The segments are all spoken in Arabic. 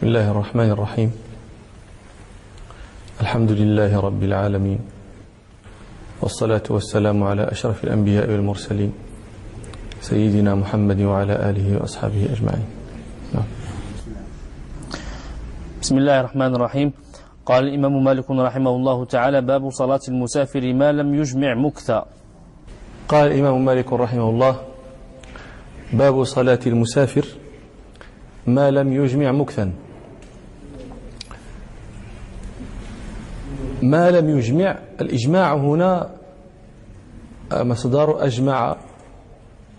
بسم الله الرحمن الرحيم. الحمد لله رب العالمين. والصلاة والسلام على أشرف الأنبياء والمرسلين. سيدنا محمد وعلى آله وأصحابه أجمعين. نعم. بسم الله الرحمن الرحيم. قال الإمام مالك رحمه الله تعالى باب صلاة المسافر ما لم يجمع مكثا قال الإمام مالك رحمه الله باب صلاة المسافر ما لم يجمع مكثا. ما لم يجمع الإجماع هنا مصدر أجمع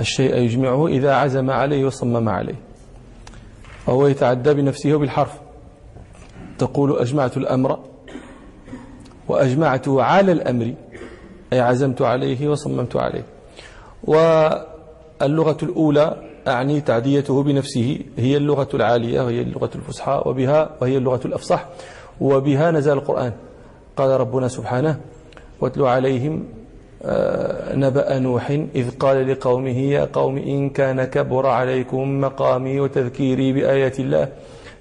الشيء يجمعه إذا عزم عليه وصمم عليه. وهو يتعدى بنفسه بالحرف. تقول أجمعت الأمر وأجمعت على الأمر أي عزمت عليه وصممت عليه. واللغة الأولى أعني تعديته بنفسه هي اللغة العالية وهي اللغة الفصحى وبها وهي اللغة الأفصح وبها نزل القرآن. قال ربنا سبحانه واتلو عليهم آه، نبأ نوح إذ قال لقومه يا قوم إن كان كبر عليكم مقامي وتذكيري بآيات الله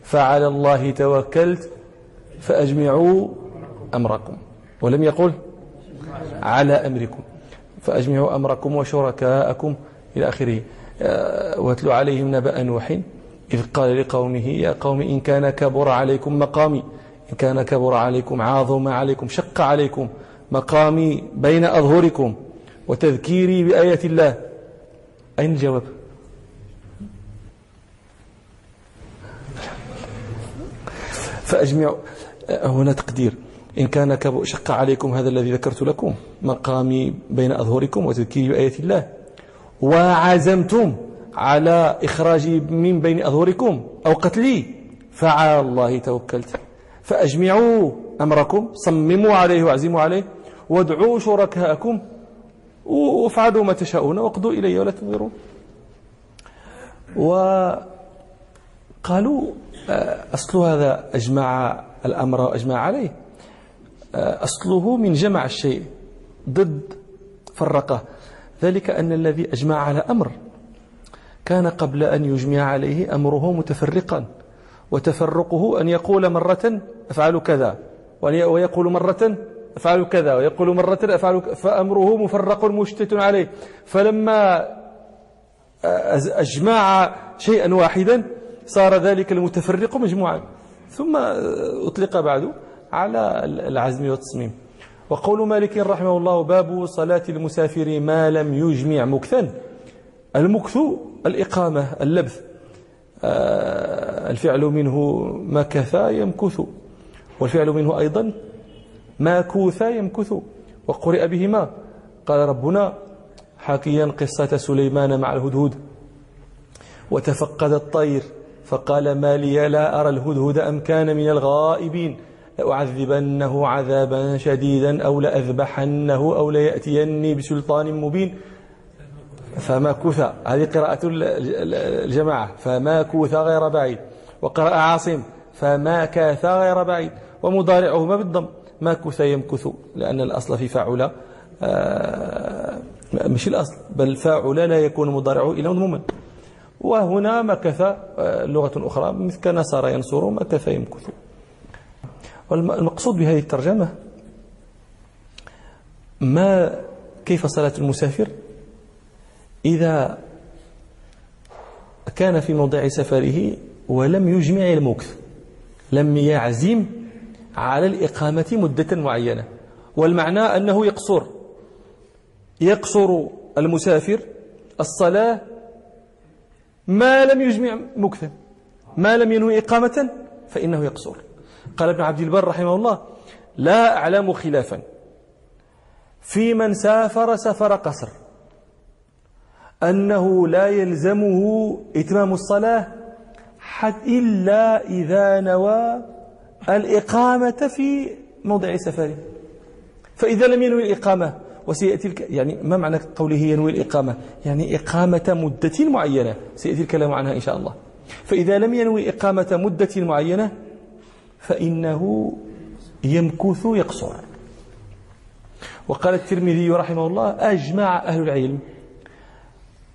فعلى الله توكلت فأجمعوا أمركم. ولم يقل على أمركم فأجمعوا أمركم وشركاءكم إلى آخره. آه، واتلو عليهم نبأ نوح إذ قال لقومه يا قوم إن كان كبر عليكم مقامي إن كان كبر عليكم عاظم عليكم شق عليكم مقامي بين أظهركم وتذكيري بآية الله. أين الجواب؟ فأجمع هنا تقدير. إن كان شق عليكم هذا الذي ذكرت لكم مقامي بين أظهركم وتذكيري بآية الله. وعزمتم على إخراجي من بين أظهركم أو قتلي. فعلى الله توكلت. فأجمعوا أمركم صمموا عليه وأعزموا عليه وادعوا شركاءكم وافعلوا ما تشاءون واقضوا إلي ولا تنظرون. وقالوا آه، أصل هذا أجمع الأمر وأجمع عليه. آه، أصله من جمع الشيء ضد فرقه. ذلك أن الذي أجمع على أمر كان قبل أن يجمع عليه أمره متفرقا. وتفرقه أن يقول مرة أفعل كذا ويقول مرة أفعل كذا ويقول مرة أفعل فأمره مفرق مشتت عليه. فلما أجمع شيئا واحدا صار ذلك المتفرق مجموعا. ثم أطلق بعد على العزم والتصميم. وقول مالك رحمه الله باب صلاة المسافر ما لم يجمع مكثا. المكث الإقامة اللبث. الفعل منه مكث يمكث. والفعل منه أيضا ماكوث يمكث. وقرئ بهما. قال ربنا حكيا قصة سليمان مع الهدهد. وتفقد الطير. فقال ما لي لا أرى الهدهد أم كان من الغائبين. لأعذبنه عذابا شديدا أو لأذبحنه أو ليأتيني بسلطان مبين. فما كث هذه قراءة الجماعة. فما كث غير بعيد. وقرأ عاصم فما كاث غير بعيد. ومضارعهما بالضم. ما كث يمكث لأن الأصل في فاعل آه، مش الأصل بل فاعل لا يكون مضارعه إلا مضموما. وهنا مكث آه، لغة أخرى. مثل كنصر ينصر مكث يمكث. والمقصود بهذه الترجمة ما كيف صلاة المسافر؟ إذا كان في موضع سفره ولم يجمع المكث لم يعزم على الإقامة مدة معينة. والمعنى أنه يقصر. يقصر المسافر الصلاة ما لم يجمع مكثا. ما لم ينوي إقامة فإنه يقصر. قال ابن عبد البر رحمه الله لا أعلم خلافا في من سافر سفر قصر. أنه لا يلزمه إتمام الصلاة حتى إلا إذا نوى الإقامة في موضع سفره فإذا لم ينوي الإقامة وسيأتي يعني ما معنى قوله ينوي الإقامة؟ يعني إقامة مدة معينة. سيأتي الكلام عنها إن شاء الله. فإذا لم ينوي إقامة مدة معينة فإنه يمكث يقصر. وقال الترمذي رحمه الله أجمع أهل العلم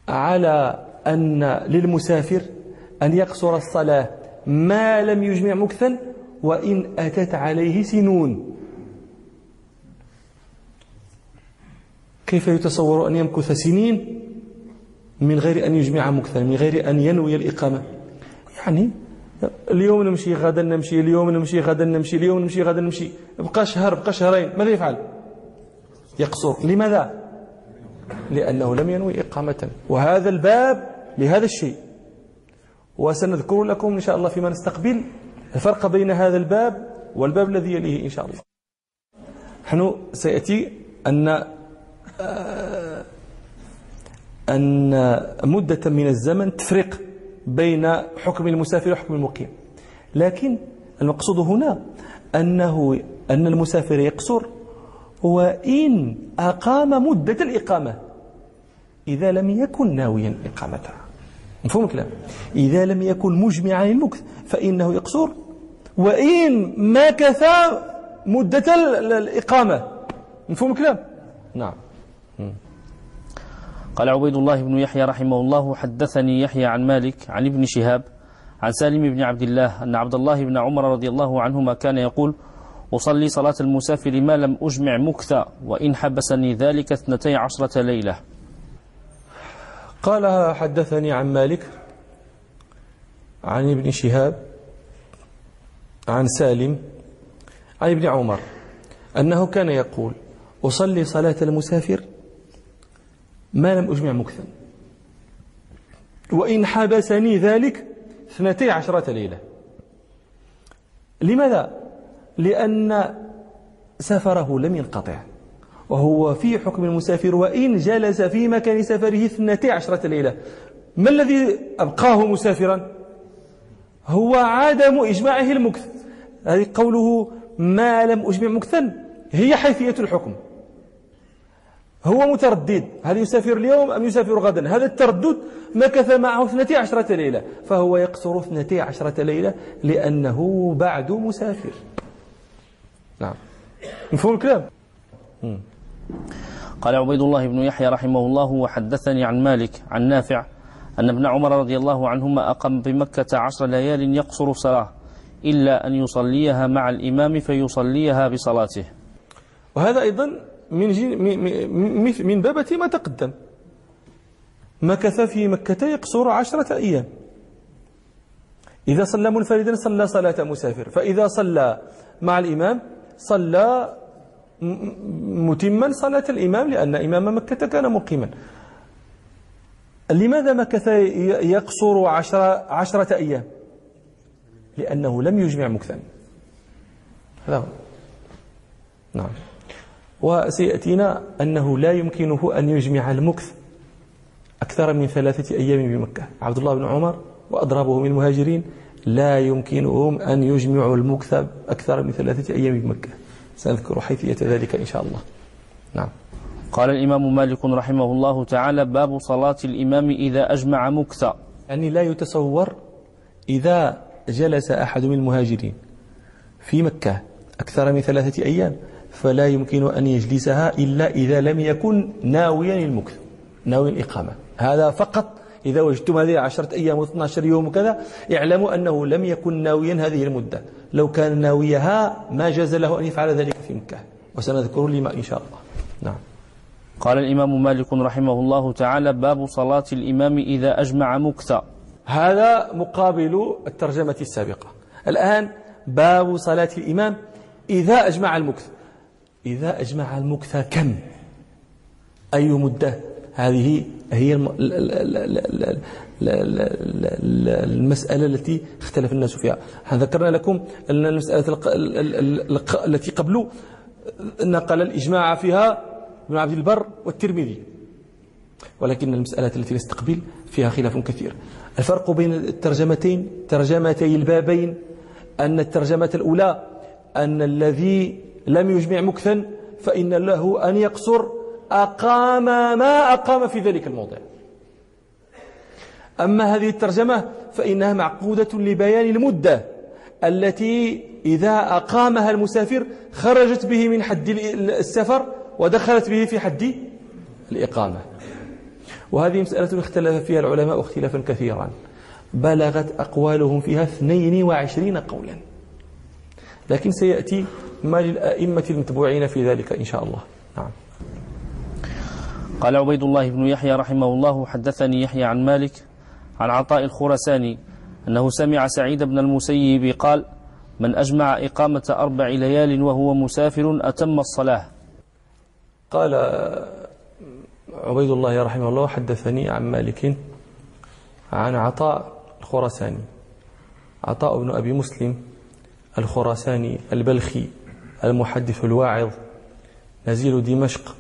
على أن للمسافر أن يقصر الصلاة ما لم يجمع مكثا وإن أتت عليه سنون. كيف يتصور أن يمكث سنين من غير أن يجمع مكثا من غير أن ينوي الإقامة؟ يعني اليوم نمشي غدا نمشي اليوم نمشي غدا نمشي اليوم نمشي غدا نمشي بقى شهر بقى شهرين ماذا يفعل؟ يقصر. لماذا؟ لأنه لم ينوي إقامة. وهذا الباب لهذا الشيء. وسنذكر لكم إن شاء الله فيما نستقبل الفرق بين هذا الباب والباب الذي يليه إن شاء الله. نحن سيأتي أن آه، أن مدة من الزمن تفرق بين حكم المسافر وحكم المقيم. لكن المقصود هنا أنه أن المسافر يقصر وإن أقام مدة الإقامة. إذا لم يكن ناويا إقامتها. مفهوم الكلام؟ إذا لم يكن مجمعا للمكث فإنه يقصر. وإن مكث مدة الإقامة. مفهوم الكلام؟ نعم. قال عبيد الله بن يحيى رحمه الله حدثني يحيى عن مالك عن ابن شهاب عن سالم بن عبد الله أن عبد الله بن عمر رضي الله عنهما كان يقول أصلي صلاة المسافر ما لم أجمع مكثا وإن حبسني ذلك اثنتي عشرة ليلة قال حدثني عن مالك عن ابن شهاب عن سالم عن ابن عمر أنه كان يقول أصلي صلاة المسافر ما لم أجمع مكثا وإن حبسني ذلك اثنتي عشرة ليلة لماذا؟ لأن سفره لم ينقطع. وهو في حكم المسافر وإن جلس في مكان سفره اثنتي عشرة ليلة. ما الذي أبقاه مسافرا؟ هو عدم إجماعه المكث. هذه قوله ما لم أجمع مكثا. هي حيثية الحكم. هو متردد. هل يسافر اليوم أم يسافر غدا؟ هذا التردد مكث معه اثنتي عشرة ليلة. فهو يقصر اثنتي عشرة ليلة لأنه بعد مسافر. نعم. مفهوم الكلام. قال عبيد الله بن يحيى رحمه الله وحدثني عن مالك عن نافع أن ابن عمر رضي الله عنهما أقام بمكة عشر ليال يقصر صلاة إلا أن يصليها مع الإمام فيصليها بصلاته. وهذا أيضا من, من بابة ما تقدم. مكث في مكة يقصر عشرة أيام. إذا صلى منفردا صلى صلاة مسافر. فإذا صلى مع الإمام صلى متما صلاة الإمام لأن إمام مكة كان مقيما. لماذا مكث يقصر عشرة, عشرة أيام؟ لأنه لم يجمع مكثا. هذا هو. نعم. وسيأتينا أنه لا يمكنه أن يجمع المكث أكثر من ثلاثة أيام بمكة. عبد الله بن عمر وأضرابه من المهاجرين. لا يمكنهم أن يجمعوا المكث أكثر من ثلاثة أيام بمكة سنذكر حيثية ذلك إن شاء الله. نعم. قال الإمام مالك رحمه الله تعالى باب صلاة الإمام إذا أجمع مكثا يعني لا يتصور إذا جلس أحد من المهاجرين في مكة أكثر من ثلاثة أيام فلا يمكن أن يجلسها إلا إذا لم يكن ناويا المكث ناوي الإقامة هذا فقط إذا وجدتم هذه عشرة أيام و12 يوم وكذا اعلموا أنه لم يكن ناويا هذه المدة. لو كان ناويها ما جاز له أن يفعل ذلك في مكة. وسنذكر لما إن شاء الله. نعم. قال الإمام مالك رحمه الله تعالى باب صلاة الإمام إذا أجمع مكثا هذا مقابل الترجمة السابقة. الآن باب صلاة الإمام إذا أجمع المكث إذا أجمع المكث كم؟ أي مدة؟ هذه هي المسألة التي اختلف الناس فيها ذكرنا لكم أن المسألة التي قبل نقل الإجماع فيها ابن عبد البر والترمذي ولكن المسألة التي نستقبل فيها خلاف كثير الفرق بين الترجمتين ترجمتي البابين أن الترجمة الأولى أن الذي لم يجمع مكثا فإن له أن يقصر أقام ما أقام في ذلك الموضع. أما هذه الترجمة فإنها معقودة لبيان المدة التي إذا أقامها المسافر خرجت به من حد السفر ودخلت به في حد الإقامة. وهذه مسألة اختلف فيها العلماء اختلافا كثيرا. بلغت أقوالهم فيها 22 قولا. لكن سيأتي ما للأئمة المتبوعين في ذلك إن شاء الله. نعم. قال عبيد الله بن يحيى رحمه الله حدثني يحيى عن مالك عن عطاء الخرساني أنه سمع سعيد بن المسيب قال من أجمع إقامة أربع ليال وهو مسافر أتم الصلاة. قال عبيد الله رحمه الله حدثني عن مالك عن عطاء الخرساني عطاء بن أبي مسلم الخراساني البلخي المحدث الواعظ نزيل دمشق.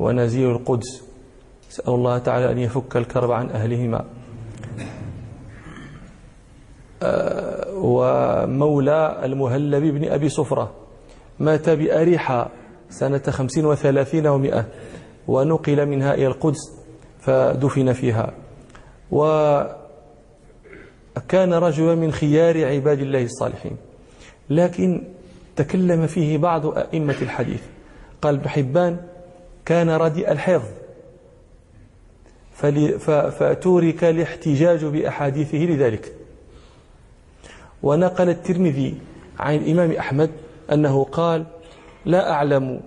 ونزيل القدس. نسأل الله تعالى أن يفك الكرب عن أهلهما. آه، ومولى المهلب بن أبي صفرة. مات بأريحة سنة خمسين وثلاثين ومئة ونقل منها إلى القدس فدفن فيها. وكان رجلا من خيار عباد الله الصالحين. لكن تكلم فيه بعض أئمة الحديث. قال ابن حبان كان رديء الحفظ. فتورك الاحتجاج بأحاديثه لذلك. ونقل الترمذي عن الإمام أحمد أنه قال لا أعلم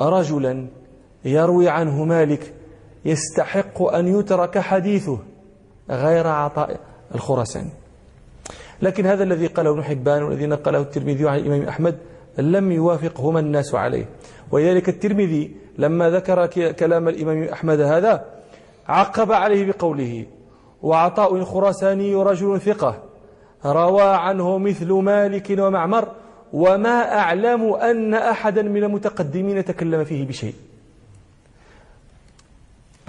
رجلا يروي عنه مالك يستحق أن يترك حديثه غير عطاء الخرساني لكن هذا الذي قاله ابن حبان والذي نقله الترمذي عن الإمام أحمد لم يوافقهما الناس عليه. ولذلك الترمذي لما ذكر كلام الإمام أحمد هذا عقب عليه بقوله وعطاء الخراساني رجل ثقة روى عنه مثل مالك ومعمر وما أعلم أن أحدا من المتقدمين تكلم فيه بشيء.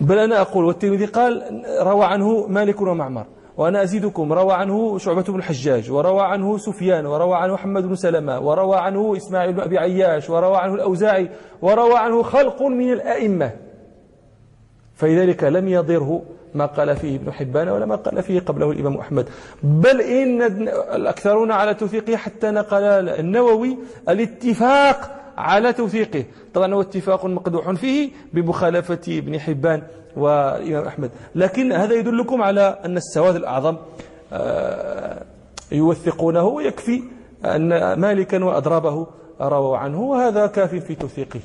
بل أنا أقول والترمذي قال روى عنه مالك ومعمر. وأنا أزيدكم. روى عنه شعبة بن الحجاج وروى عنه سفيان وروى عنه محمد بن سلمة وروى عنه إسماعيل بن أبي عياش وروى عنه الأوزاعي وروى عنه خلق من الأئمة. فلذلك لم يضره ما قال فيه ابن حبان ولا ما قال فيه قبله الإمام أحمد. بل إن الأكثرون على توثيقه حتى نقل النووي الاتفاق على توثيقه طبعا هو اتفاق مقدوح فيه بمخالفة ابن حبان والإمام أحمد. لكن هذا يدلكم على أن السواد الأعظم آه، يوثقونه ويكفي أن مالكا وأضرابه رووا عنه وهذا كاف في توثيقه.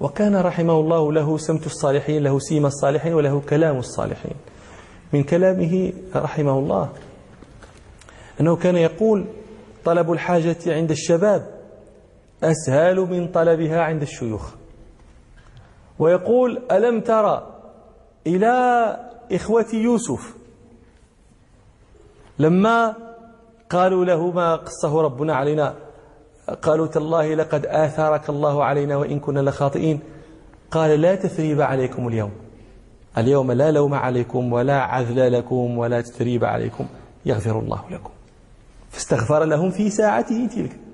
وكان رحمه الله له سمت الصالحين له سيما الصالحين وله كلام الصالحين. من كلامه رحمه الله أنه كان يقول طلب الحاجة عند الشباب أسهل من طلبها عند الشيوخ. ويقول ألم ترى إلى إخوة يوسف؟ لما قالوا له ما قصه ربنا علينا قالوا تالله لقد آثارك الله علينا وإن كنا لخاطئين. قال لا تثريب عليكم اليوم. اليوم لا لوم عليكم ولا عذل لكم ولا تثريب عليكم. يغفر الله لكم. فاستغفر لهم في ساعته تلك.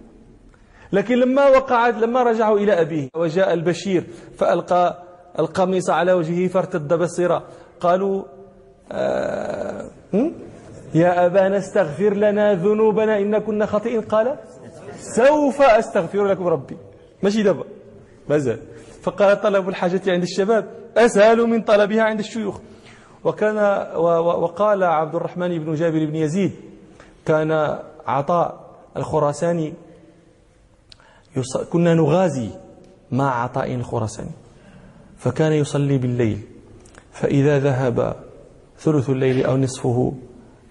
لكن لما وقعت لما رجعوا إلى أبيه وجاء البشير فألقى القميص على وجهه فارتد بصيرا. قالوا آه يا أبانا استغفر لنا ذنوبنا إن كنا خاطئين. قال سوف أستغفر لكم ربي. ماشي دابا. مازال فقال طلب الحاجة عند الشباب أسهل من طلبها عند الشيوخ. وكان وقال عبد الرحمن بن جابر بن يزيد كان عطاء الخراساني كنا نغازي مع عطاء الخرساني فكان يصلي بالليل فإذا ذهب ثلث الليل أو نصفه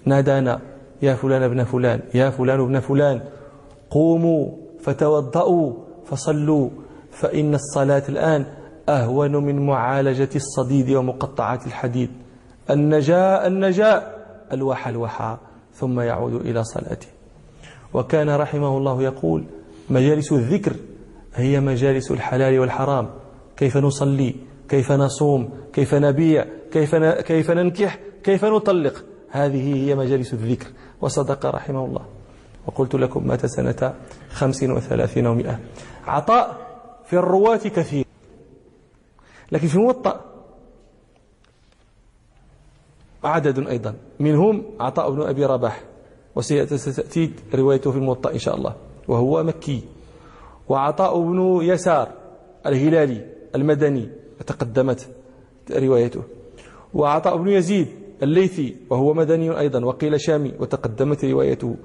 نادانا يا فلان ابن فلان يا فلان ابن فلان قوموا فتوضأوا فصلوا فإن الصلاة الآن أهون من معالجة الصديد ومقطعات الحديد النجاء النجاء الوحى الوحى ثم يعود إلى صلاته. وكان رحمه الله يقول مجالس الذكر هي مجالس الحلال والحرام. كيف نصلي؟ كيف نصوم؟ كيف نبيع؟ كيف كيف ننكح؟ كيف نطلق؟ هذه هي مجالس الذكر. وصدق رحمه الله. وقلت لكم مات سنة خمس وثلاثين ومئة. عطاء في الرواة كثير. لكن في الموطأ عدد أيضا. منهم عطاء بن أبي رباح. وستأتي روايته في الموطأ إن شاء الله. وهو مكي. وعطاء بن يسار الهلالي المدني تقدمت روايته. وعطاء بن يزيد الليثي وهو مدني أيضا وقيل شامي وتقدمت روايته.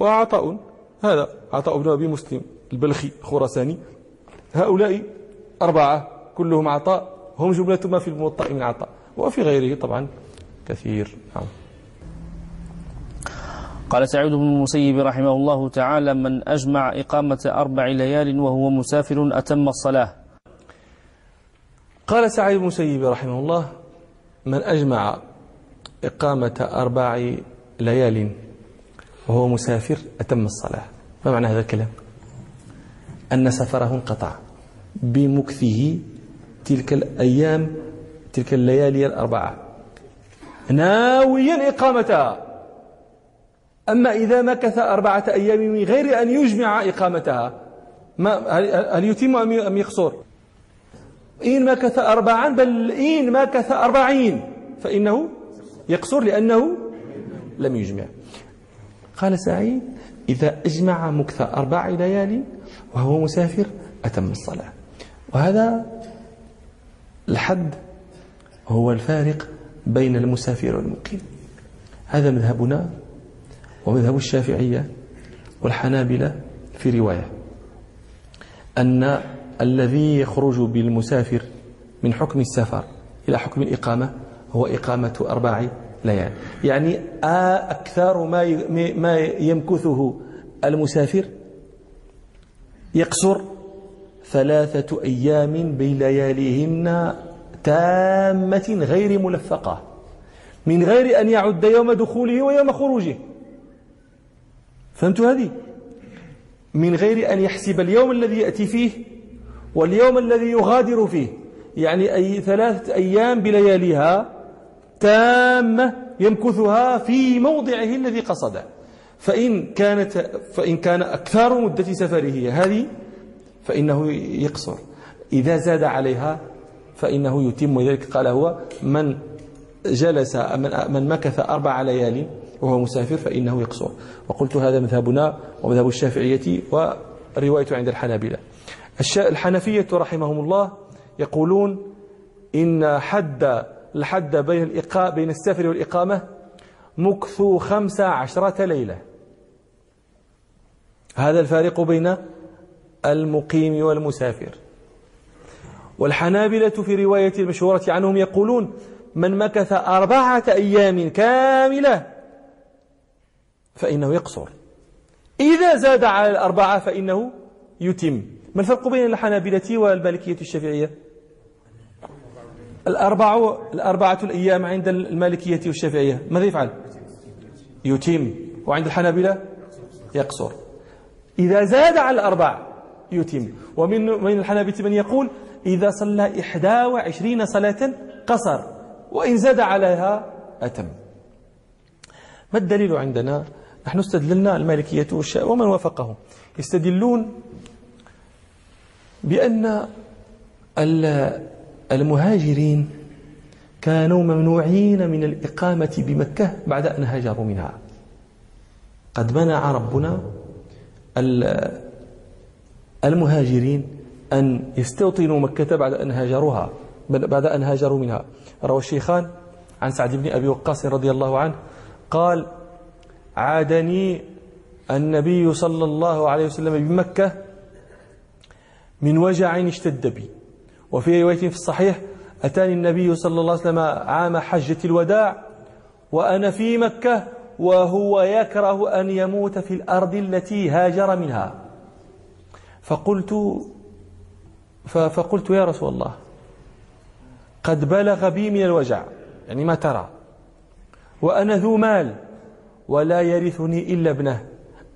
وعطاء هذا عطاء بن أبي مسلم البلخي خراساني. هؤلاء أربعة كلهم عطاء هم جملة ما في الموطأ من عطاء وفي غيره طبعا كثير. نعم. قال سعيد بن المسيب رحمه الله تعالى من أجمع إقامة أربع ليال وهو مسافر أتم الصلاة. قال سعيد بن المسيب رحمه الله من أجمع إقامة أربع ليال وهو مسافر أتم الصلاة. ما معنى هذا الكلام؟ أن سفره انقطع بمكثه تلك الأيام تلك الليالي الأربعة. ناويا إقامتها أما إذا مكث أربعة أيام من غير أن يجمع إقامتها ما هل يتم أم يقصر؟ إن مكث أربعا بل إن مكث أربعين فإنه يقصر لأنه لم يجمع. قال سعيد إذا أجمع مكث أربع ليال وهو مسافر أتم الصلاة. وهذا الحد هو الفارق بين المسافر والمقيم. هذا مذهبنا ومذهب الشافعية والحنابلة في رواية أن الذي يخرج بالمسافر من حكم السفر إلى حكم الإقامة هو إقامة أربع ليال. يعني أكثر ما ما يمكثه المسافر يقصر ثلاثة أيام بلياليهن تامة غير ملفقة من غير أن يعد يوم دخوله ويوم خروجه. فهمت هذه؟ من غير أن يحسب اليوم الذي يأتي فيه واليوم الذي يغادر فيه. يعني أي ثلاثة أيام بلياليها تامة يمكثها في موضعه الذي قصده فإن كانت فإن كان أكثر مدة سفره هذه فإنه يقصر. إذا زاد عليها فإنه يتم. ذلك قال هو من جلس من مكث أربع ليال وهو مسافر فإنه يقصر. وقلت هذا مذهبنا ومذهب الشافعية والرواية عند الحنابلة. الحنفية رحمهم الله يقولون إن حد الحد بين الإقاء بين السفر والإقامة مكث خمس عشرة ليلة. هذا الفارق بين المقيم والمسافر. والحنابلة في رواية المشهورة عنهم يقولون من مكث أربعة أيام كاملة فإنه يقصر. إذا زاد على الأربعة فإنه يتم. ما الفرق بين الحنابلة والمالكية الشافعية؟ الأربع الأربعة الأيام عند المالكية والشافعية. ماذا يفعل؟ يتم. وعند الحنابلة؟ يقصر. إذا زاد على الأربع يتم. ومن من الحنابلة من يقول إذا صلى إحدى وعشرين صلاة قصر. وإن زاد عليها أتم. ما الدليل عندنا؟ نحن استدللنا المالكية ومن وافقهم. يستدلون بأن المهاجرين كانوا ممنوعين من الإقامة بمكة بعد أن هاجروا منها. قد منع ربنا المهاجرين أن يستوطنوا مكة بعد أن هاجروها بعد أن هاجروا منها. روى الشيخان عن سعد بن أبي وقاص رضي الله عنه قال عادني النبي صلى الله عليه وسلم بمكة من وجع اشتد بي. وفي رواية في الصحيح أتاني النبي صلى الله عليه وسلم عام حجة الوداع وأنا في مكة وهو يكره أن يموت في الأرض التي هاجر منها. فقلت فقلت يا رسول الله قد بلغ بي من الوجع يعني ما ترى. وأنا ذو مال. ولا يرثني إلا ابنه.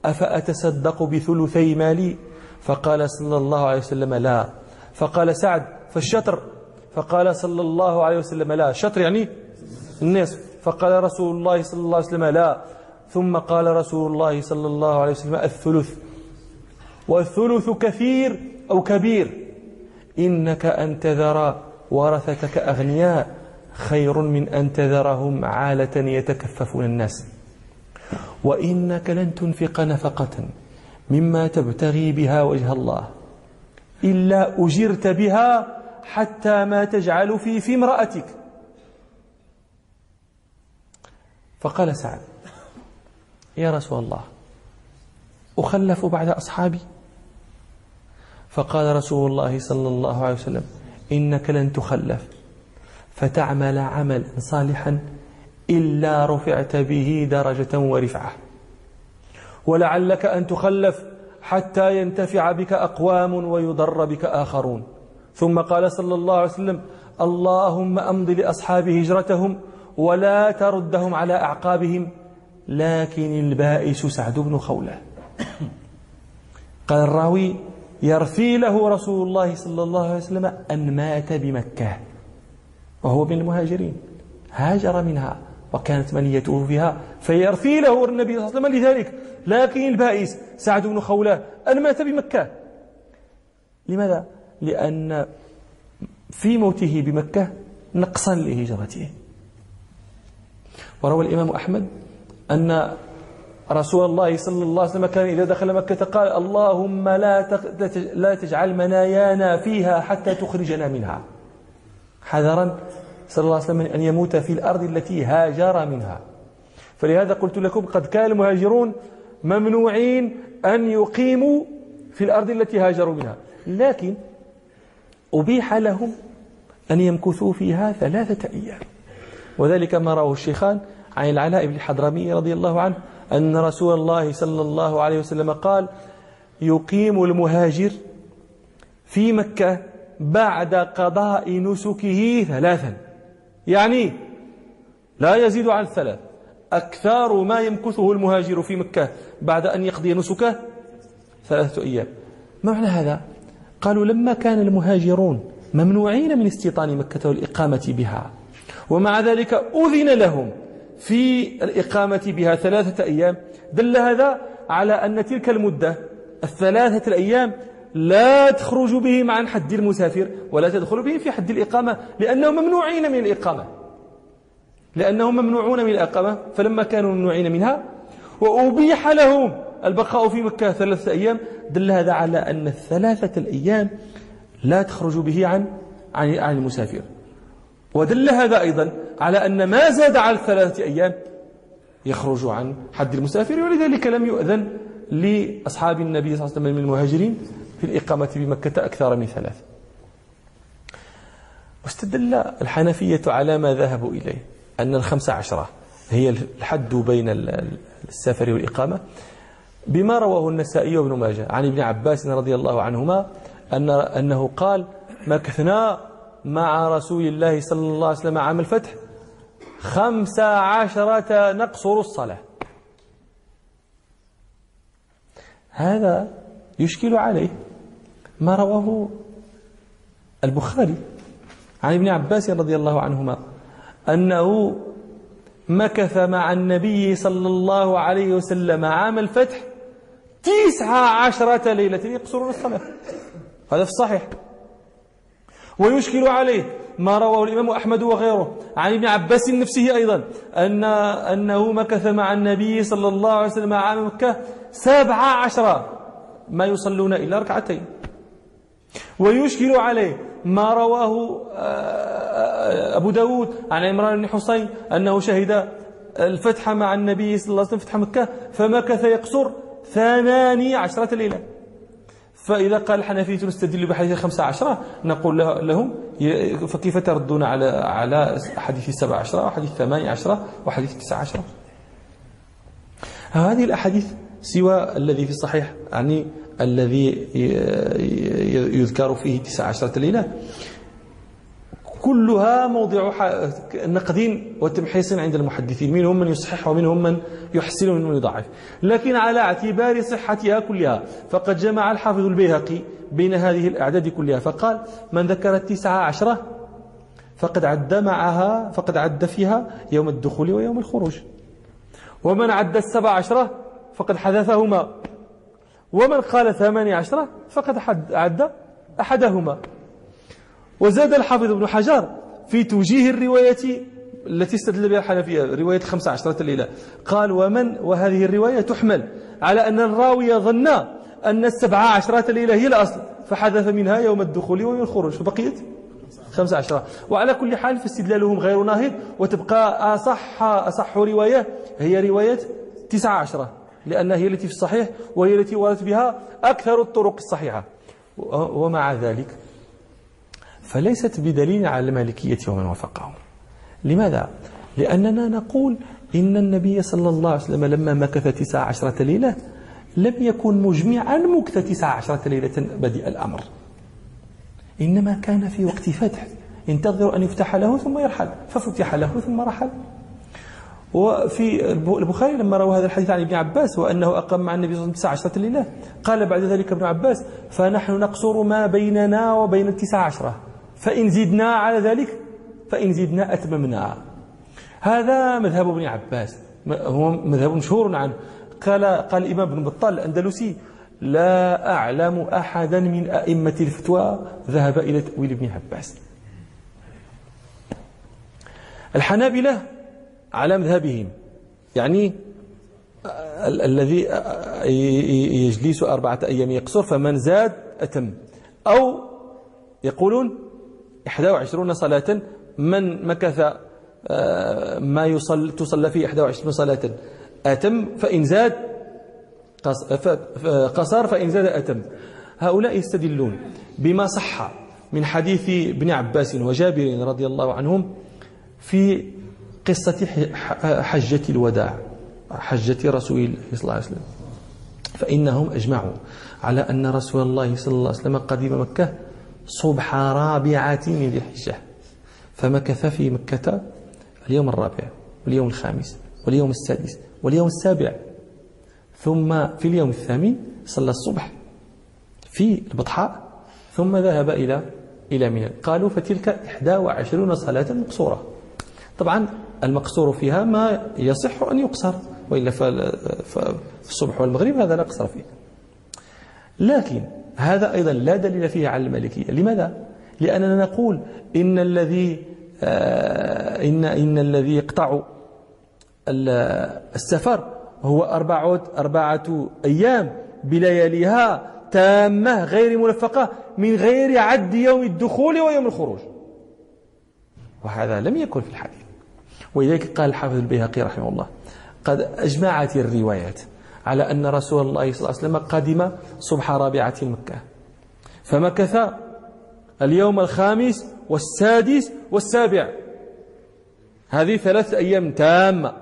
أفأتصدق بثلثي مالي؟ فقال صلى الله عليه وسلم لا. فقال سعد فالشطر؟ فقال صلى الله عليه وسلم لا. شطر يعني النصف. فقال رسول الله صلى الله عليه وسلم لا. ثم قال رسول الله صلى الله عليه وسلم الثلث. والثلث كثير أو كبير؟ إنك أن تذر ورثتك أغنياء خير من أن تذرهم عالة يتكففون الناس. وإنك لن تنفق نفقة مما تبتغي بها وجه الله. إلا أجرت بها حتى ما تجعل في في امرأتك. فقال سعد يا رسول الله أخلف بعد أصحابي؟ فقال رسول الله صلى الله عليه وسلم إنك لن تخلف فتعمل عملا صالحا إلا رفعت به درجة ورفعة. ولعلك أن تخلف حتى ينتفع بك أقوام ويضر بك آخرون. ثم قال صلى الله عليه وسلم اللهم أمض لأصحاب هجرتهم ولا تردهم على أعقابهم لكن البائس سعد بن خولة قال الراوي يرثي له رسول الله صلى الله عليه وسلم أن مات بمكة وهو من المهاجرين هاجر منها. وكانت منيته فيها فيرثي له النبي صلى الله عليه وسلم لذلك. لكن البائس سعد بن خولة أن مات بمكة. لماذا؟ لأن في موته بمكة نقصا لهجرته وروى الإمام أحمد أن رسول الله صلى الله عليه وسلم كان إذا دخل مكة قال اللهم لا لا تجعل منايانا فيها حتى تخرجنا منها. حذرا صلى الله عليه وسلم أن يموت في الأرض التي هاجر منها. فلهذا قلت لكم قد كان المهاجرون ممنوعين أن يقيموا في الأرض التي هاجروا منها. لكن أبيح لهم أن يمكثوا فيها ثلاثة أيام. وذلك ما رواه الشيخان عن العلاء بن الحضرمي رضي الله عنه أن رسول الله صلى الله عليه وسلم قال يقيم المهاجر في مكة بعد قضاء نسكه ثلاثا. يعني لا يزيد عن ثلاث أكثر ما يمكثه المهاجر في مكة بعد أن يقضي نسكه ثلاثة أيام. ما معنى هذا؟ قالوا لما كان المهاجرون ممنوعين من استيطان مكة والإقامة بها ومع ذلك أذن لهم في الإقامة بها ثلاثة أيام. دل هذا على أن تلك المدة الثلاثة الأيام لا تخرج بهم عن حد المسافر ولا تدخل بهم في حد الإقامة لأنهم ممنوعين من الإقامة. لأنهم ممنوعون من الإقامة فلما كانوا ممنوعين منها وأبيح لهم. البقاء في مكة ثلاثة أيام دل هذا على أن الثلاثة الأيام لا تخرج به عن عن عن المسافر. ودل هذا أيضا على أن ما زاد على الثلاثة أيام يخرج عن حد المسافر ولذلك لم يؤذن لأصحاب النبي صلى الله عليه وسلم من المهاجرين. في الإقامة بمكة أكثر من ثلاث. واستدل الحنفية على ما ذهبوا إليه أن الخمسة عشرة هي الحد بين السفر والإقامة بما رواه النسائي وابن ماجه عن ابن عباس رضي الله عنهما أن أنه قال مكثنا مع رسول الله صلى الله عليه وسلم عام الفتح خمس عشرة نقصر الصلاة. هذا يشكل عليه ما رواه البخاري عن ابن عباس رضي الله عنهما أنه مكث مع النبي صلى الله عليه وسلم عام الفتح تسعة عشرة ليلة يقصرون الصلاة. هذا في الصحيح. ويشكل عليه ما رواه الإمام أحمد وغيره عن ابن عباس نفسه أيضا أن أنه مكث مع النبي صلى الله عليه وسلم عام مكة سبع عشرة ما يصلون إلا ركعتين. ويشكل عليه ما رواه آه، آه، أبو داود عن عمران بن حسين أنه شهد الفتح مع النبي صلى الله عليه وسلم فتح مكة فمكث يقصر ثماني عشرة ليلة. فإذا قال الحنفية نستدل بحديث الخمسة عشرة نقول لهم فكيف تردون على على حديث السبع عشرة وحديث الثمانية عشرة وحديث التسع عشرة؟ هذه الأحاديث سوى الذي في الصحيح يعني الذي يذكر فيه تسع عشرة ليلة. كلها موضع نقد وتمحيص عند المحدثين. منهم من يصحح ومنهم من يحسن ومنهم من يضعف. لكن على اعتبار صحتها كلها فقد جمع الحافظ البيهقي بين هذه الأعداد كلها. فقال من ذكر التسعة عشرة فقد عد معها فقد عد فيها يوم الدخول ويوم الخروج. ومن عد السبع عشرة فقد حذفهما. ومن قال ثمانية عشرة فقد عد أحدهما. وزاد الحافظ ابن حجر في توجيه الرواية التي استدل بها الحنفية رواية خمسة عشرة ليلة قال ومن وهذه الرواية تحمل على أن الراوي ظن أن السبعة عشرة ليلة هي الأصل فحدث منها يوم الدخول ويوم الخروج. فبقيت خمسة عشرة. وعلى كل حال فاستدلالهم غير ناهض وتبقى أصح, أصح رواية هي رواية تسعة عشرة. لأنها هي التي في الصحيح وهي التي وردت بها أكثر الطرق الصحيحة. ومع ذلك فليست بدليل على المالكية ومن وافقهم. لماذا؟ لأننا نقول إن النبي صلى الله عليه وسلم لما مكث تسع عشرة ليلة لم يكن مجمعا مكث تسع عشرة ليلة بدء الأمر. إنما كان في وقت فتح. ينتظر أن يفتح له ثم يرحل. ففتح له ثم رحل. وفي البخاري لما روى هذا الحديث عن ابن عباس وأنه أقام مع النبي صلى الله عليه وسلم تسع عشرة ليلة قال بعد ذلك ابن عباس فنحن نقصر ما بيننا وبين التسع عشرة فإن زدنا على ذلك فإن زدنا أتممنا. هذا مذهب ابن عباس هو مذهب مشهور عنه. قال قال الإمام ابن بطال الأندلسي لا أعلم أحدا من أئمة الفتوى ذهب إلى تأويل ابن عباس. الحنابلة على مذهبهم. يعني الذي يجلس أربعة أيام يقصر فمن زاد أتم. أو يقولون 21 صلاة من مكث آه، ما يصل تصلى فيه 21 صلاة. أتم فإن زاد قصر فإن زاد أتم. هؤلاء يستدلون بما صح من حديث ابن عباس وجابر رضي الله عنهم في قصة حجة الوداع حجة رسول الله صلى الله عليه وسلم. فإنهم أجمعوا على أن رسول الله صلى الله عليه وسلم قدم مكة صبح رابعة من ذي الحجة. فمكث في مكة اليوم الرابع واليوم الخامس واليوم السادس واليوم السابع. ثم في اليوم الثامن صلى الصبح في البطحاء ثم ذهب إلى إلى منى قالوا فتلك 21 صلاة مقصورة. طبعا المقصور فيها ما يصح أن يقصر وإلا فالصبح والمغرب هذا لا قصر فيه. لكن هذا أيضا لا دليل فيه على المالكية لماذا؟ لأننا نقول إن الذي آه، إن إن الذي يقطع السفر هو أربعة أربعة أيام بلياليها تامة غير ملفقة من غير عد يوم الدخول ويوم الخروج. وهذا لم يكن في الحديث. ولذلك قال الحافظ البيهقي رحمه الله قد أجمعت الروايات على أن رسول الله صلى الله عليه وسلم قدم صبح رابعة مكة فمكث اليوم الخامس والسادس والسابع. هذه ثلاث أيام تامة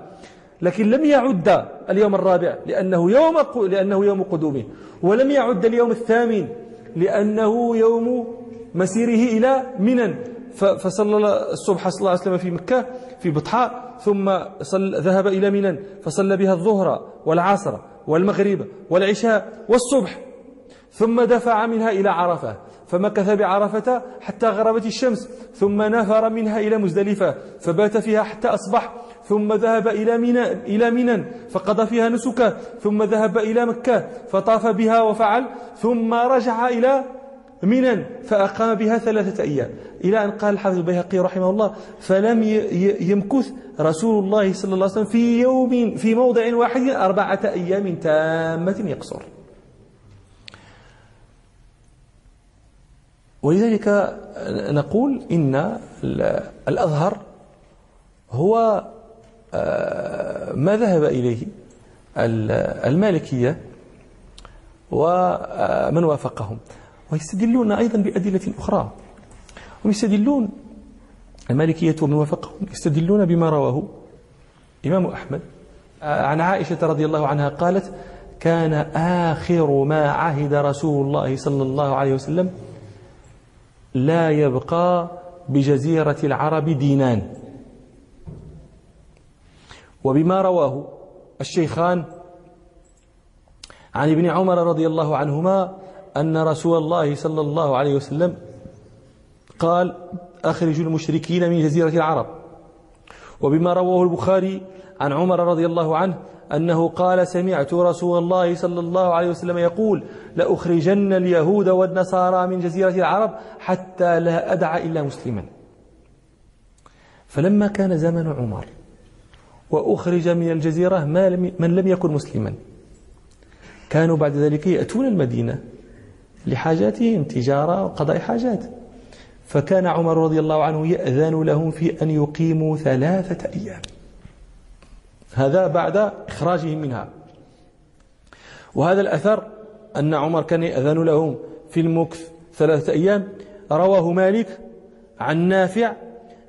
لكن لم يعد اليوم الرابع لأنه يوم لأنه يوم قدومه ولم يعد اليوم الثامن لأنه يوم مسيره إلى منن. فصلى الصبح صلى الله عليه وسلم في مكة في بطحاء ثم صل ذهب إلى منن فصلى بها الظهر والعصر والمغرب والعشاء والصبح ثم دفع منها إلى عرفة فمكث بعرفة حتى غربت الشمس ثم نفر منها إلى مزدلفة فبات فيها حتى أصبح ثم ذهب إلى منى إلى منى فقضى فيها نسكه ثم ذهب إلى مكة فطاف بها وفعل ثم رجع إلى منى فأقام بها ثلاثة أيام. إلى أن قال الحافظ البيهقي رحمه الله فلم يمكث رسول الله صلى الله عليه وسلم في يوم في موضع واحد أربعة أيام تامة يقصر. ولذلك نقول إن الأظهر هو آه، ما ذهب إليه المالكية ومن وافقهم. ويستدلون أيضا بأدلة أخرى. ويستدلون المالكية ومن وافقهم يستدلون بما رواه إمام أحمد. عن عائشة رضي الله عنها قالت كان آخر ما عهد رسول الله صلى الله عليه وسلم لا يبقى بجزيرة العرب دينان. وبما رواه الشيخان عن ابن عمر رضي الله عنهما أن رسول الله صلى الله عليه وسلم قال أخرجوا المشركين من جزيرة العرب. وبما رواه البخاري عن عمر رضي الله عنه أنه قال سمعت رسول الله صلى الله عليه وسلم يقول لأخرجن اليهود والنصارى من جزيرة العرب حتى لا أدع إلا مسلما. فلما كان زمن عمر وأخرج من الجزيرة ما لم من لم يكن مسلما كانوا بعد ذلك يأتون المدينة لحاجاتهم تجارة وقضاء حاجات. فكان عمر رضي الله عنه يأذن لهم في أن يقيموا ثلاثة أيام. هذا بعد إخراجهم منها. وهذا الأثر أن عمر كان يأذن لهم في المكث ثلاثة أيام. رواه مالك عن نافع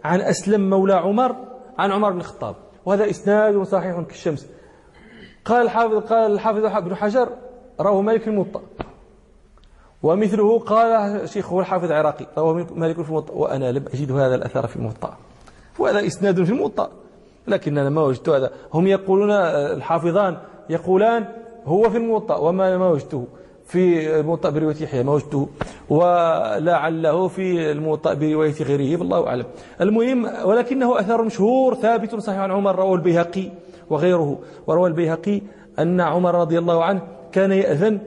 عن أسلم مولى عمر عن عمر بن الخطاب. وهذا إسناد صحيح كالشمس. قال الحافظ قال الحافظ ابن حجر رواه مالك الموطأ. ومثله قال شيخه الحافظ العراقي رواه مالك في الموطأ وأنا لم أجد هذا الأثر في الموطأ. وهذا إسناد في الموطأ لكن أنا ما وجدت هذا. هم يقولون الحافظان يقولان هو في الموطأ وما ما وجدته في الموطأ برواية يحيى ما وجدته. ولعله في الموطأ برواية غيره والله أعلم. المهم ولكنه أثر مشهور ثابت صحيح عن عمر رواه البيهقي وغيره. وروى البيهقي أن عمر رضي الله عنه كان يأذن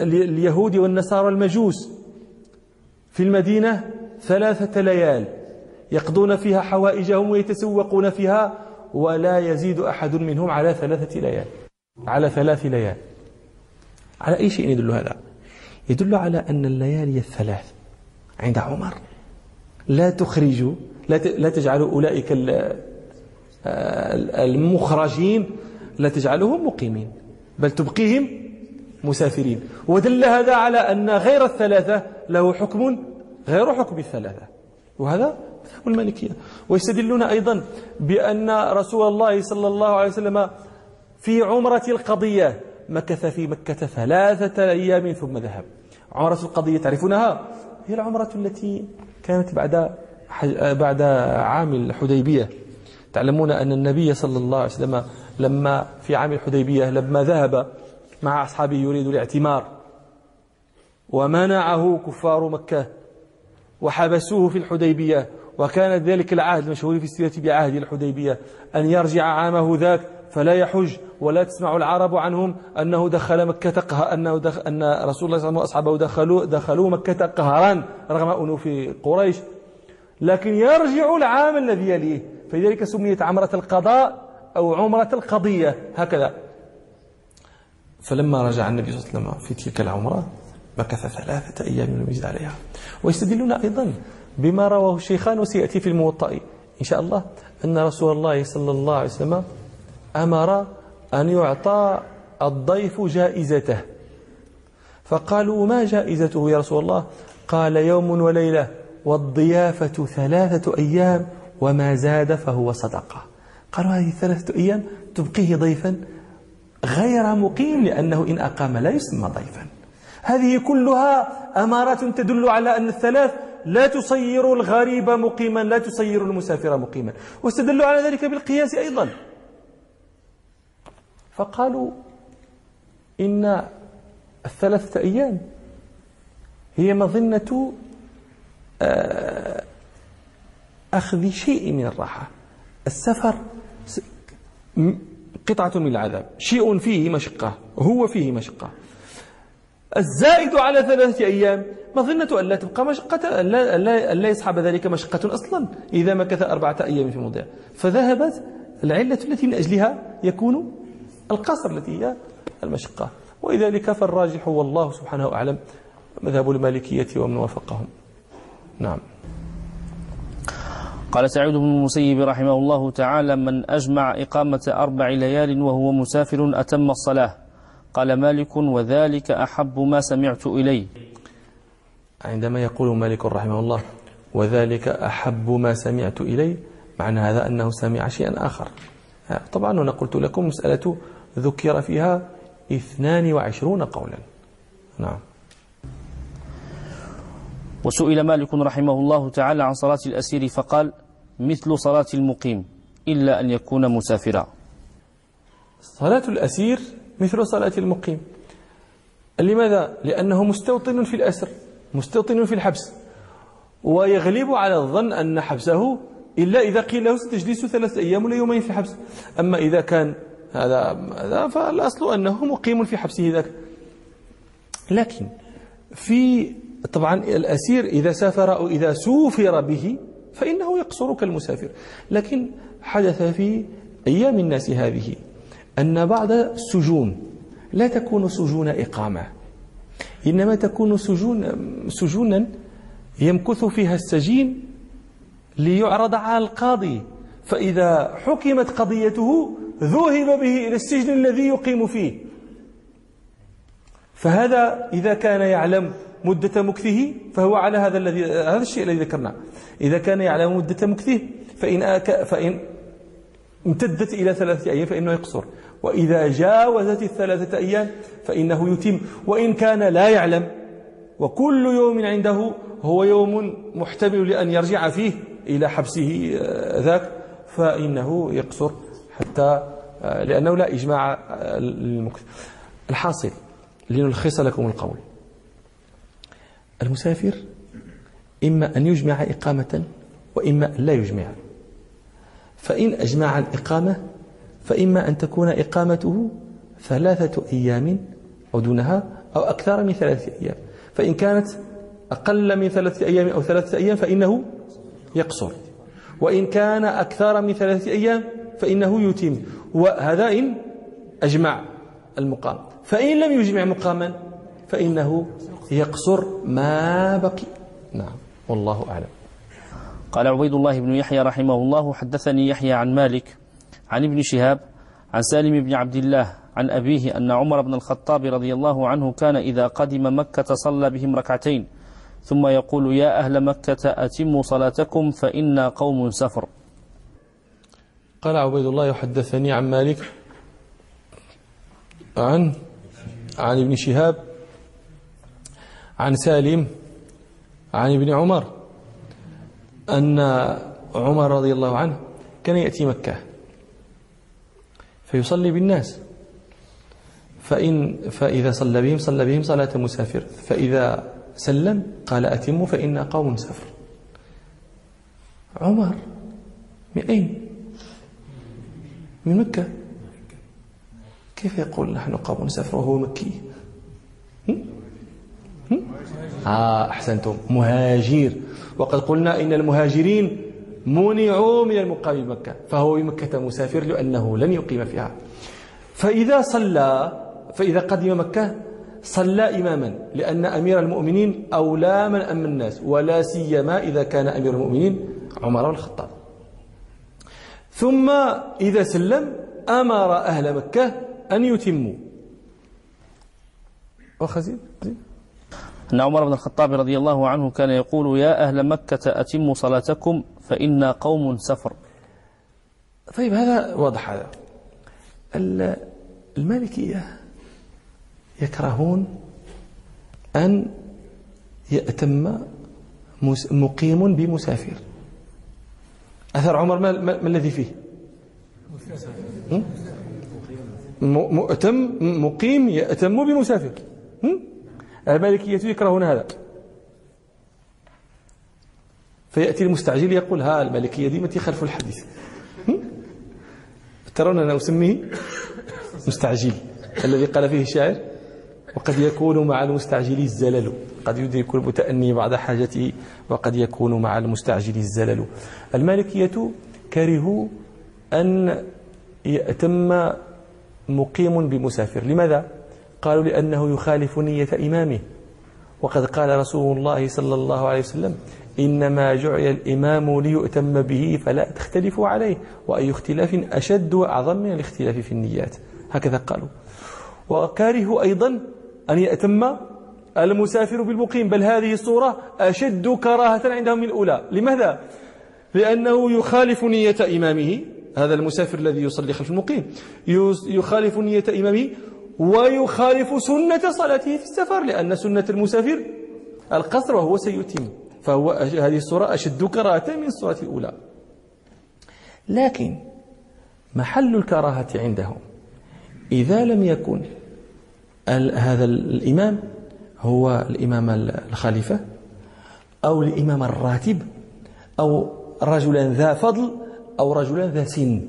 لليهود والنصارى المجوس في المدينة ثلاثة ليال يقضون فيها حوائجهم ويتسوقون فيها ولا يزيد أحد منهم على ثلاثة ليال على ثلاث ليال. على أي شيء يدل هذا؟ يدل على أن الليالي الثلاث عند عمر. لا تخرج لا تجعل أولئك المخرجين لا تجعلهم مقيمين بل تبقيهم مسافرين. ودل هذا على أن غير الثلاثة له حكم غير حكم الثلاثة. وهذا مذهب المالكية. ويستدلون أيضا بأن رسول الله صلى الله عليه وسلم في عمرة القضية مكث في مكة ثلاثة أيام ثم ذهب. عمرة القضية تعرفونها؟ هي العمرة التي كانت بعد بعد عام الحديبية. تعلمون أن النبي صلى الله عليه وسلم لما في عام الحديبية لما ذهب مع أصحابه يريد الاعتمار. ومنعه كفار مكة وحبسوه في الحديبية. وكان ذلك العهد المشهور في السيرة بعهد الحديبية. أن يرجع عامه ذاك فلا يحج ولا تسمع العرب عنهم أنه دخل مكة قهر أنه دخل أن رسول الله صلى الله عليه وسلم وأصحابه دخلوا دخلوا مكة قهرا رغم أنه في قريش. لكن يرجع العام الذي يليه. فلذلك سميت عمرة القضاء أو عمرة القضية. هكذا. فلما رجع النبي صلى الله عليه وسلم في تلك العمرة مكث ثلاثة أيام يجد عليها. ويستدلون أيضا بما رواه الشيخان وسيأتي في الموطأ. إن شاء الله أن رسول الله صلى الله عليه وسلم أمر أن يعطى الضيف جائزته. فقالوا ما جائزته يا رسول الله؟ قال يوم وليلة والضيافة ثلاثة أيام وما زاد فهو صدقة. قالوا هذه ثلاثة أيام تبقيه ضيفا؟ غير مقيم لأنه إن أقام لا يسمى ضيفا. هذه كلها أمارات تدل على أن الثلاث لا تصير الغريب مقيما لا تصير المسافر مقيما. واستدلوا على ذلك بالقياس أيضا. فقالوا إن الثلاثة أيام هي مظنة آه، أخذ شيء من الراحة. السفر قطعة من العذاب. شيء فيه مشقة. هو فيه مشقة. الزائد على ثلاثة أيام. مظنة أن لا تبقى مشقة أن لا, أن لا يصحب ذلك مشقة أصلا إذا مكث أربعة أيام في موضع فذهبت العلة التي من أجلها يكون القصر التي هي المشقة. ولذلك فالراجح والله سبحانه أعلم. مذهب المالكية ومن وافقهم. نعم. قال سعيد بن المسيب رحمه الله تعالى من أجمع إقامة أربع ليال وهو مسافر أتم الصلاة. قال مالك وذلك أحب ما سمعت إليه عندما يقول مالك رحمه الله وذلك أحب ما سمعت إليه معنى هذا أنه سمع شيئا آخر. طبعا أنا قلت لكم مسألة ذكر فيها 22 قولا. نعم. وسئل مالك رحمه الله تعالى عن صلاة الأسير فقال مثل صلاة المقيم إلا أن يكون مسافرا. صلاة الأسير مثل صلاة المقيم. لماذا؟ لأنه مستوطن في الأسر مستوطن في الحبس. ويغلب على الظن أن حبسه إلا إذا قيل له ستجلس ثلاثة أيام ولا يومين في الحبس أما إذا كان هذا هذا فالأصل أنه مقيم في حبسه ذاك لكن في طبعا الأسير إذا سافر أو إذا سوفر به فإنه يقصر كالمسافر لكن حدث في أيام الناس هذه أن بعض السجون لا تكون سجون إقامة. إنما تكون سجون سجونا يمكث فيها السجين ليعرض على القاضي. فإذا حكمت قضيته ذهب به إلى السجن الذي يقيم فيه. فهذا إذا كان يعلم مدة مكثه فهو على هذا الذي هذا الشيء الذي ذكرناه. إذا كان يعلم مدة مكثه فإن آك فإن امتدت إلى ثلاثة أيام فإنه يقصر. وإذا جاوزت الثلاثة أيام فإنه يتم. وإن كان لا يعلم وكل يوم عنده هو يوم محتمل لأن يرجع فيه إلى حبسه آه، ذاك فإنه يقصر حتى آه، لأنه لا إجماع آه، للمكث. الحاصل لنلخص لكم القول. المسافر إما أن يجمع إقامة وإما أن لا يجمع. فإن أجمع الإقامة فإما أن تكون إقامته ثلاثة أيام أو دونها أو أكثر من ثلاثة أيام. فإن كانت أقل من ثلاثة أيام أو ثلاثة أيام فإنه يقصر. وإن كان أكثر من ثلاثة أيام فإنه يتم. وهذا إن أجمع المقام. فإن لم يجمع مقاما فإنه يقصر ما بقي. نعم والله أعلم. قال عبيد الله بن يحيى رحمه الله حدثني يحيى عن مالك عن ابن شهاب عن سالم بن عبد الله عن أبيه أن عمر بن الخطاب رضي الله عنه كان إذا قدم مكة صلى بهم ركعتين ثم يقول يا أهل مكة أتموا صلاتكم فإنا قوم سفر. قال عبيد الله يحدثني عن مالك عن عن ابن شهاب عن سالم عن ابن عمر أن عمر رضي الله عنه كان يأتي مكة فيصلي بالناس. فإن فإذا صلى بهم صلى بهم صلاة مسافر. فإذا سلم قال أتموا فإنا قوم سفر. عمر من أين من مكة. كيف يقول نحن قوم سفر وهو مكي؟ آه أحسنتم. مهاجر وقد قلنا إن المهاجرين منعوا من المقام بمكة. فهو بمكة مسافر لأنه لن يقيم فيها. فإذا صلى فإذا قدم مكة صلى إماما لأن أمير المؤمنين أولى من أم الناس ولا سيما إذا كان أمير المؤمنين عمر الخطاب. ثم إذا سلم أمر أهل مكة أن يتموا. وخزين؟ أن عمر بن الخطاب رضي الله عنه كان يقول يا أهل مكة أتموا صلاتكم فإنا قوم سفر. طيب هذا واضح هذا. المالكية يكرهون أن يأتم مقيم بمسافر. أثر عمر ما, الذي فيه؟ مؤتم مقيم يأتم بمسافر. المالكية يكرهون هذا. فيأتي المستعجل يقول ها المالكية دي متي خلف الحديث. ترون أنا أسميه مستعجل الذي قال فيه الشاعر وقد يكون مع المستعجل الزلل. قد يدرك المتأني بعد حاجته وقد يكون مع المستعجل الزلل. المالكية كرهوا أن يأتم مقيم بمسافر. لماذا؟ قالوا لأنه يخالف نية إمامه. وقد قال رسول الله صلى الله عليه وسلم إنما جعل الإمام ليؤتم به فلا تختلفوا عليه وأي اختلاف أشد وأعظم من الاختلاف في النيات. هكذا قالوا. وكارهوا أيضا أن يأتم المسافر بالمقيم بل هذه الصورة أشد كراهة عندهم من الأولى. لماذا؟ لأنه يخالف نية إمامه هذا المسافر الذي يصلي خلف المقيم. يخالف نية إمامه ويخالف سنة صلاته في السفر لأن سنة المسافر القصر وهو سيتم. فهو هذه الصورة أشد كراهة من الصورة الأولى. لكن محل الكراهة عندهم إذا لم يكن هذا الإمام هو الإمام الخليفة أو الإمام الراتب أو رجلا ذا فضل أو رجلا ذا سن.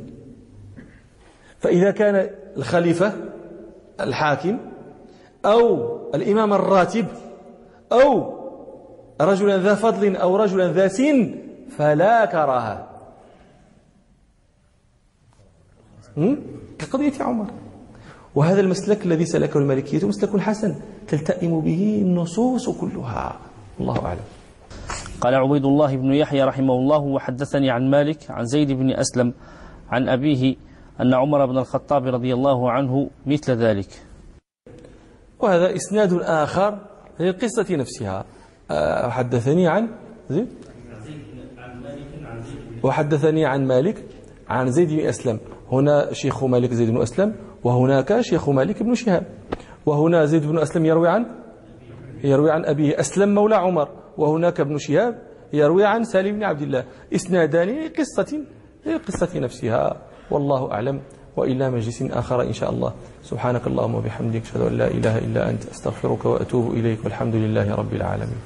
فإذا كان الخليفة الحاكم أو الإمام الراتب أو رجلا ذا فضل أو رجلا ذا سن فلا كراهة. كقضية عمر. وهذا المسلك الذي سلكه المالكية مسلك حسن تلتئم به النصوص كلها. الله أعلم. قال عبيد الله بن يحيى رحمه الله وحدثني عن مالك عن زيد بن أسلم عن أبيه أن عمر بن الخطاب رضي الله عنه مثل ذلك. وهذا إسناد آخر للقصة نفسها. آه، حدثني عن زيد؟ وحدثني عن مالك عن زيد بن أسلم. هنا شيخ مالك زيد بن أسلم وهناك شيخ مالك بن شهاب. وهنا زيد بن أسلم يروي عن يروي عن أبيه أسلم مولى عمر. وهناك ابن شهاب يروي عن سالم بن عبد الله. إسنادان لقصة للقصة نفسها. والله أعلم وإلى مجلس آخر إن شاء الله. سبحانك اللهم وبحمدك أشهد أن لا إله إلا أنت أستغفرك وأتوب إليك والحمد لله رب العالمين.